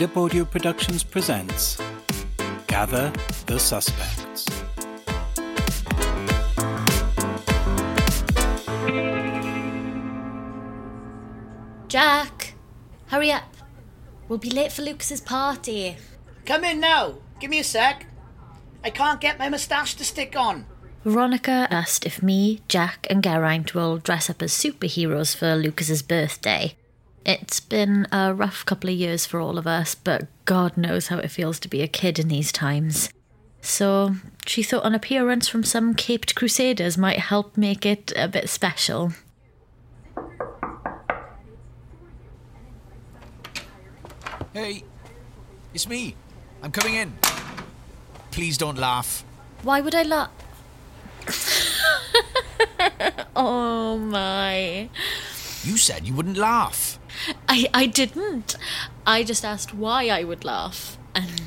Made Audio Productions presents Gather the Suspects. Jack, hurry up. We'll be late for Lucas's party. Come in now. Give me a sec. I can't get my moustache to stick on. Veronica asked if me, Jack, and Geraint will dress up as superheroes for Lucas's birthday. It's been a rough couple of years for all of us, but God knows how it feels to be a kid in these times. So she thought an appearance from some caped crusaders might help make it a bit special. Hey, it's me. I'm coming in. Please don't laugh. Why would I laugh? oh my. You said you wouldn't laugh. I, I didn't. I just asked why I would laugh. And,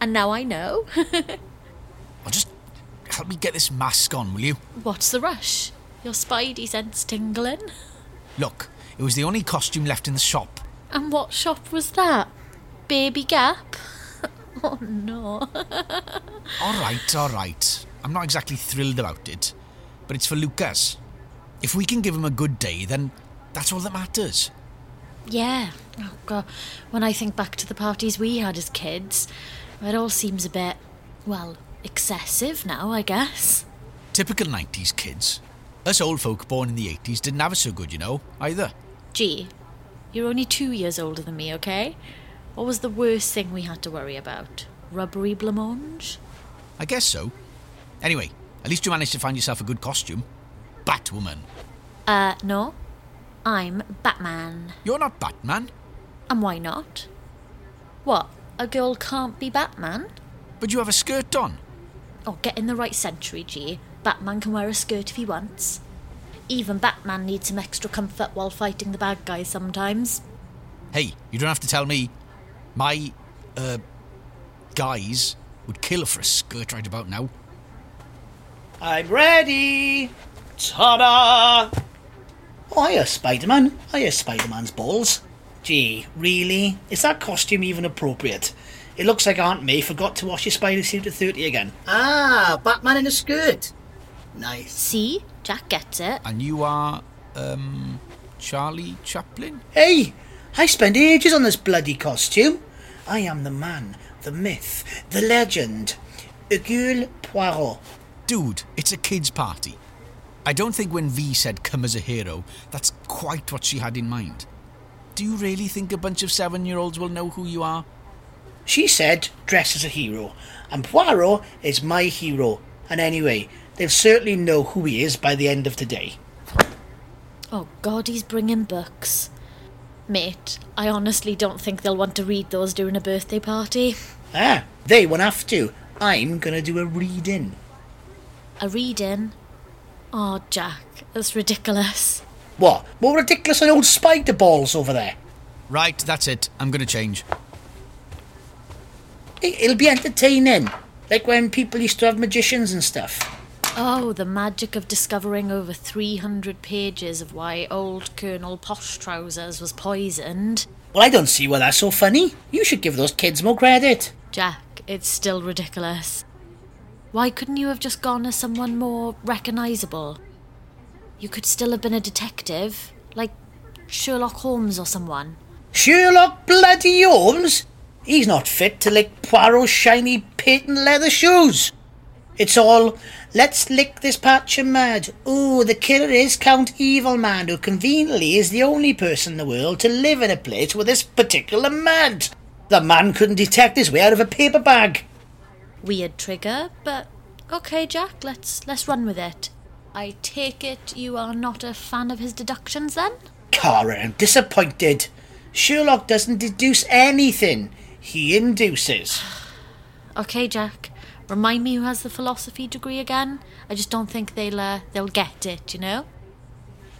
and now I know. Well, just help me get this mask on, will you? What's the rush? Your spidey sense tingling? Look, it was the only costume left in the shop. And what shop was that? Baby Gap? oh no. All right, all right. I'm not exactly thrilled about it, but it's for Lucas. If we can give him a good day, then that's all that matters. Yeah. Oh god. When I think back to the parties we had as kids, it all seems a bit, well, excessive now, I guess. Typical 90s kids. Us old folk born in the 80s didn't have it so good, you know, either. Gee, you're only two years older than me, okay? What was the worst thing we had to worry about? Rubbery blancmange? I guess so. Anyway, at least you managed to find yourself a good costume. Batwoman. Uh, no. I'm Batman. You're not Batman, And why not? What? A girl can't be Batman? but you have a skirt on. Oh, get in the right century, G. Batman can wear a skirt if he wants. Even Batman needs some extra comfort while fighting the bad guys sometimes. Hey, you don't have to tell me. My, uh, guys would kill for a skirt right about now. I'm ready. Ta-da! Oh, hiya, Spider-Man. Hiya, Spider-Man's balls. Gee, really? Is that costume even appropriate? It looks like Aunt May forgot to wash your spider suit at 30 again. Ah, Batman in a skirt. Nice. See? Jack gets it. And you are, um, Charlie Chaplin? Hey, I spent ages on this bloody costume. I am the man, the myth, the legend. Hercule Poirot. Dude, it's a kid's party. I don't think when V said come as a hero, that's quite what she had in mind. Do you really think a bunch of seven year olds will know who you are? She said, dress as a hero, and Poirot is my hero. And anyway, they'll certainly know who he is by the end of today. Oh god, he's bringing books. Mate, I honestly don't think they'll want to read those during a birthday party. Ah, they won't have to. I'm gonna do a reading. A reading? Oh, Jack, that's ridiculous. What? More ridiculous than old spider balls over there? Right, that's it. I'm gonna change. It- It'll be entertaining. Like when people used to have magicians and stuff. Oh, the magic of discovering over 300 pages of why old Colonel Posh Trousers was poisoned. Well, I don't see why that's so funny. You should give those kids more credit. Jack, it's still ridiculous. Why couldn't you have just gone as someone more recognisable? You could still have been a detective, like Sherlock Holmes or someone. Sherlock bloody Holmes? He's not fit to lick Poirot's shiny patent leather shoes. It's all, let's lick this patch of mud. Ooh, the killer is Count Evilman, who conveniently is the only person in the world to live in a place with this particular mud. The man couldn't detect his way out of a paper bag. Weird trigger, but okay, Jack, let's let's run with it. I take it you are not a fan of his deductions then? Cara, I'm disappointed. Sherlock doesn't deduce anything. He induces. Okay, Jack. Remind me who has the philosophy degree again. I just don't think they'll uh, they'll get it, you know.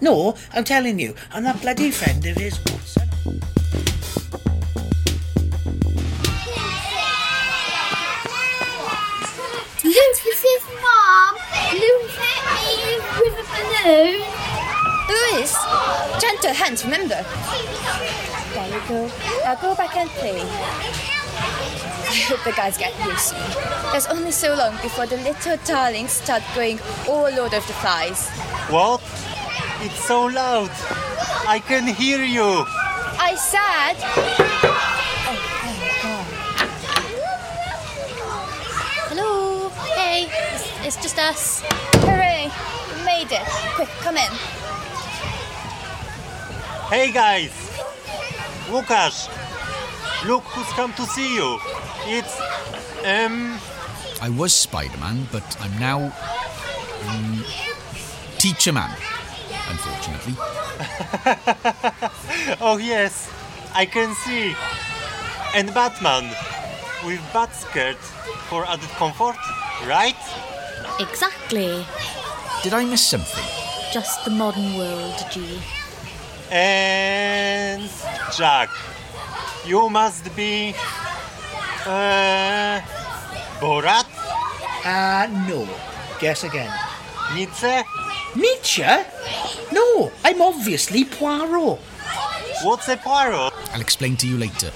No, I'm telling you, I'm that bloody friend of his. A balloon. Louis, gentle hands, remember. There you go. Now go back and play. I hope the guys get here soon. There's only so long before the little darlings start going all over the flies. What? It's so loud. I can hear you. I said. Oh, oh, Hello. Hey, it's, it's just us. Hooray! You made it. Quick, come in. Hey guys. Łukasz. Look who's come to see you. It's um I was Spider Man, but I'm now. Um, Teacher Man, unfortunately. Oh yes, I can see. And Batman with bat skirt for added comfort, right? Exactly. Did I miss something? Just the modern world, G. And Jack, you must be uh, Borat, Uh, no. Guess again. Nietzsche. Nietzsche? No, I'm obviously Poirot. What's a Poirot? I'll explain to you later.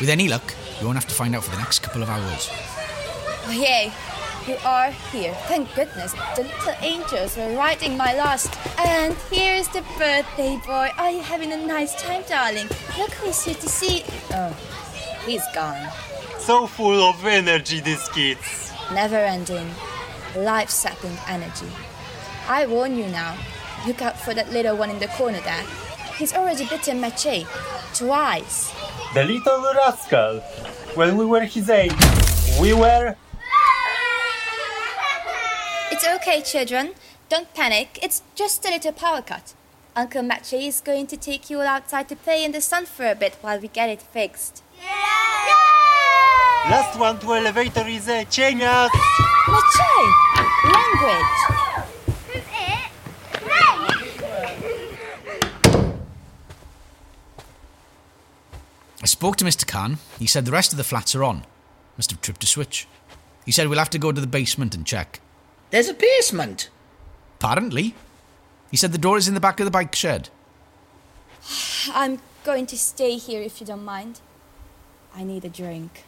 With any luck, you won't have to find out for the next couple of hours. Oh, yay. You are here. Thank goodness. The little angels were writing my last. And here's the birthday boy. Are you having a nice time, darling? Look who's here to see. Oh, he's gone. So full of energy, these kids. Never ending, life sapping energy. I warn you now. Look out for that little one in the corner there. He's already bitten Mache twice. The little rascal. When we were his age, we were. It's okay, children. Don't panic. It's just a little power cut. Uncle Mache is going to take you all outside to play in the sun for a bit while we get it fixed. Last one to elevator is uh, a Cienias. Mache! Language! Who's it? Ray. I spoke to Mr. Khan. He said the rest of the flats are on. Must have tripped a switch. He said we'll have to go to the basement and check. There's a basement. Apparently. He said the door is in the back of the bike shed. I'm going to stay here if you don't mind. I need a drink.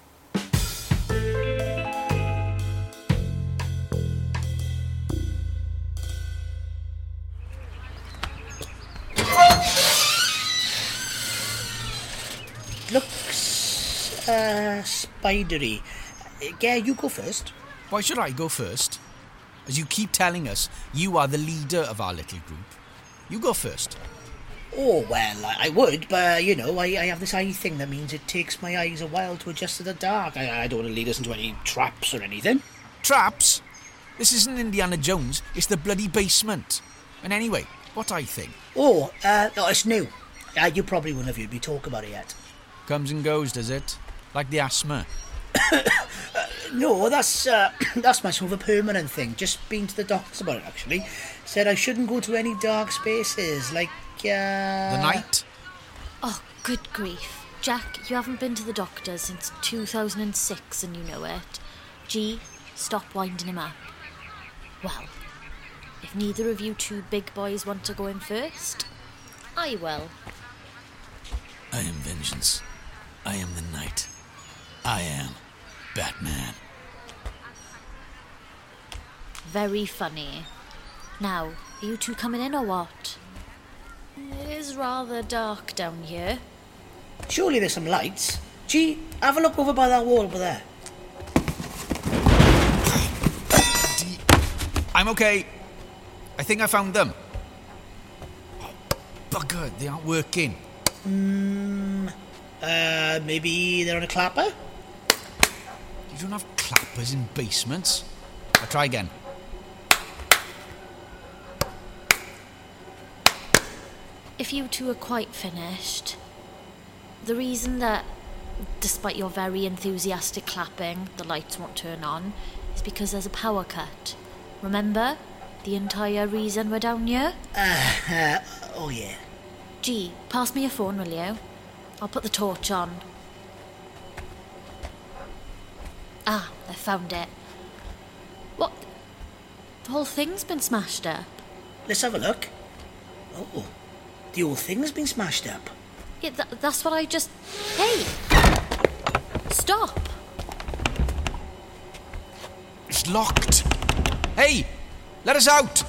Looks, uh, spidery. Uh, Yeah, you go first. Why should I go first? As you keep telling us, you are the leader of our little group. You go first. Oh, well, I, would, but, you know, I, I have this eye thing that means it takes my eyes a while to adjust to the dark. I, I don't want to lead us into any traps or anything. Traps? This isn't Indiana Jones, it's the bloody basement. And anyway, what I think Oh, uh, no, it's new. Uh, you probably wouldn't have heard me talk about it yet. comes and goes, does it? Like the asthma. No, that's uh, that's my sort of a permanent thing. Just been to the doctors about it actually. Said I shouldn't go to any dark spaces like uh, The night? Oh, good grief. Jack, you haven't been to the doctor since 2006 and you know it. G, stop winding him up. Well, if neither of you two big boys want to go in first, I will. I am vengeance. I am the night. I am Batman. Very funny. Now, are you two coming in or what? It is rather dark down here. Surely there's some lights. Gee, have a look over by that wall over there. I'm okay. I think I found them. Oh, bugger, they aren't working. Hmm Uh, maybe they're on a clapper. You don't have clappers in basements. I'll try again. If you two are quite finished, the reason that, despite your very enthusiastic clapping, the lights won't turn on is because there's a power cut. Remember? The entire reason we're down here? Uh, oh yeah. Gee, pass me your phone, will you? I'll put the torch on. Ah, I found it. What? The whole thing's been smashed up. Let's have a look. Oh, the whole thing's been smashed up. Yeah, th- that's what I just. Hey! Stop! It's locked. Hey, let us out.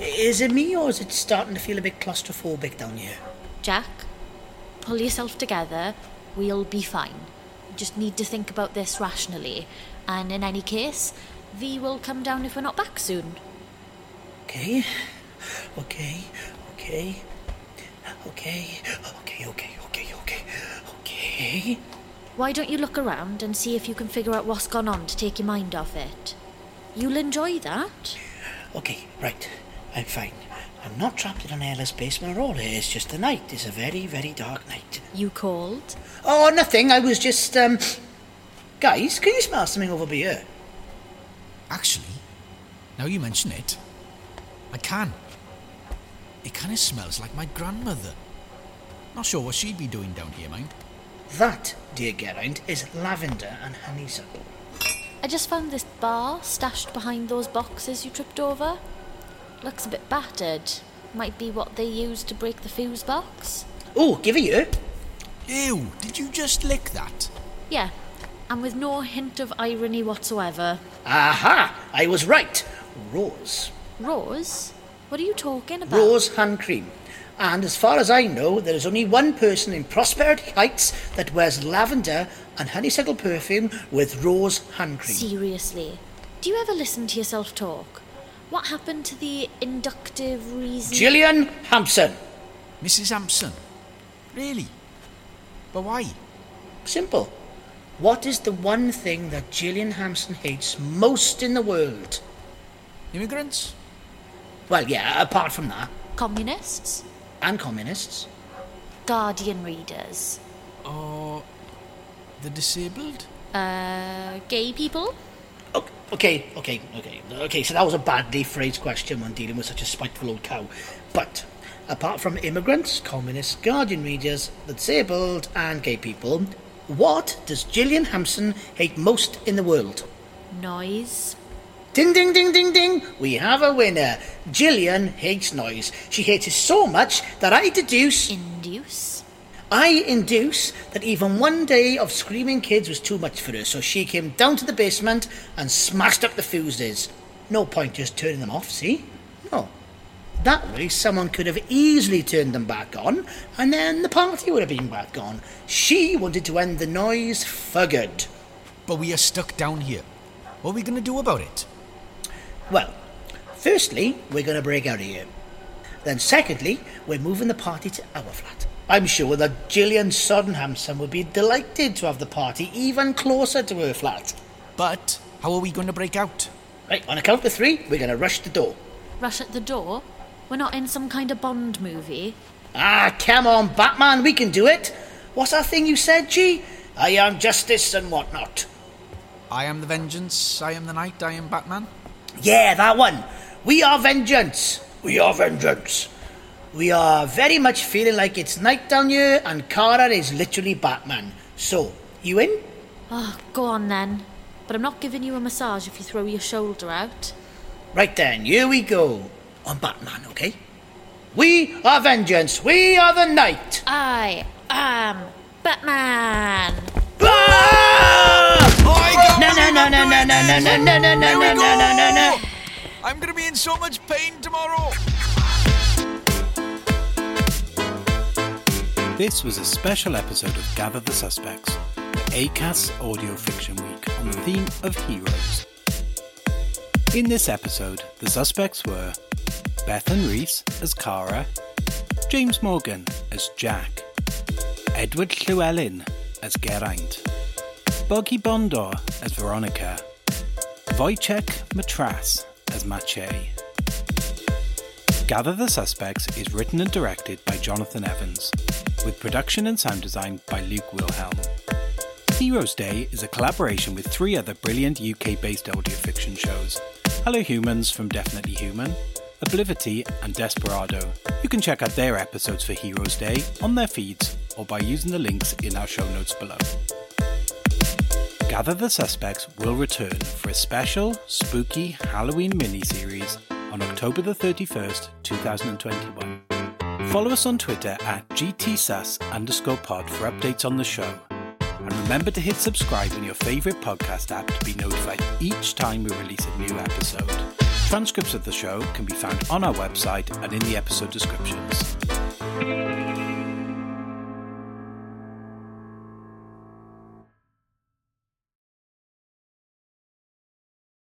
Is it me or is it starting to feel a bit claustrophobic down here? Jack, pull yourself together. We'll be fine. Just need to think about this rationally. And in any case, V will come down if we're not back soon. Okay, okay, okay, okay, okay, okay, okay, okay, okay. Why don't you look around and see if you can figure out what's gone on to take your mind off it? You'll enjoy that. Okay, right. I'm fine. I'm not trapped in an airless basement at all. It's just the night. It's a very, very dark night. You called? Oh, nothing. I was just, um. Guys, can you smell something over here? Actually, now you mention it, I can. It kind of smells like my grandmother. Not sure what she'd be doing down here, mind. That, dear Geraint, is lavender and honeysuckle. I just found this bar stashed behind those boxes you tripped over. Looks a bit battered. Might be what they used to break the fuse box. Oh, give it you. Ew, did you just lick that? Yeah, and with no hint of irony whatsoever. Aha! I was right. Rose. Rose? What are you talking about? Rose hand cream. And as far as I know, there is only one person in Prosperity Heights that wears lavender and honeysuckle perfume with rose hand cream. Seriously. Do you ever listen to yourself talk? What happened to the inductive reason? Gillian Hampson. Mrs. Hampson? Really? But why? Simple. What is the one thing that Gillian Hampson hates most in the world? Immigrants? Well, yeah, apart from that. Communists? And communists. Guardian readers? Or the disabled? Uh, gay people? O- Okay, okay, okay, okay. So that was a badly phrased question when dealing with such a spiteful old cow. But apart from immigrants, communists, guardian readers, the disabled, and gay people, what does Gillian Hampson hate most in the world? Noise? Ding, ding, ding, ding, ding. We have a winner. Gillian hates noise. She hates it so much that I deduce, Induce? I induce that even one day of screaming kids was too much for her, so she came down to the basement and smashed up the fuses. No point just turning them off, see? No. That way, someone could have easily turned them back on, and then the party would have been back on. She wanted to end the noise for good. But we are stuck down here. What are we going to do about it? Well, firstly, we're going to break out of here. Then, secondly, we're moving the party to our flat. I'm sure that Gillian Soddenhampson would be delighted to have the party even closer to her flat. But how are we going to break out? Right, on a count of three, we're going to rush the door. Rush at the door? We're not in some kind of Bond movie. Ah, come on, Batman, we can do it. What's that thing you said, G? I am justice and whatnot. I am the vengeance, I am the night, I am Batman. Yeah, that one. We are vengeance. We are vengeance. We are very much feeling like it's night down here and Cara is literally Batman. So, you in? Oh, go on then. But I'm not giving you a massage if you throw your shoulder out. Right then, here we go. On Batman, okay? We are vengeance. We are the night. I am Batman! Ah! Oh, No, no, no, no, no, no, no, no, no, no, no, no, no, no, no, no. I'm going to be in so much pain tomorrow. This was a special episode of Gather the Suspects, the ACAS Audio Fiction Week on the theme of heroes. In this episode, the suspects were Bethan Reese as Cara, James Morgan as Jack, Edward Llewellyn as Geraint, Boggy Bondor as Veronica, Wojciech Matras as Mache. Gather the Suspects is written and directed by Jonathan Evans, with production and sound design by Luke Wilhelm. Heroes Day is a collaboration with three other brilliant UK based audio fiction shows Hello Humans from Definitely Human, Oblivity, and Desperado. You can check out their episodes for Heroes Day on their feeds or by using the links in our show notes below. Gather the Suspects will return for a special, spooky Halloween mini-series on October the 31st, 2021. Follow us on Twitter at GTSUS underscore pod for updates on the show. And remember to hit subscribe in your favourite podcast app to be notified each time we release a new episode. Transcripts of the show can be found on our website and in the episode descriptions.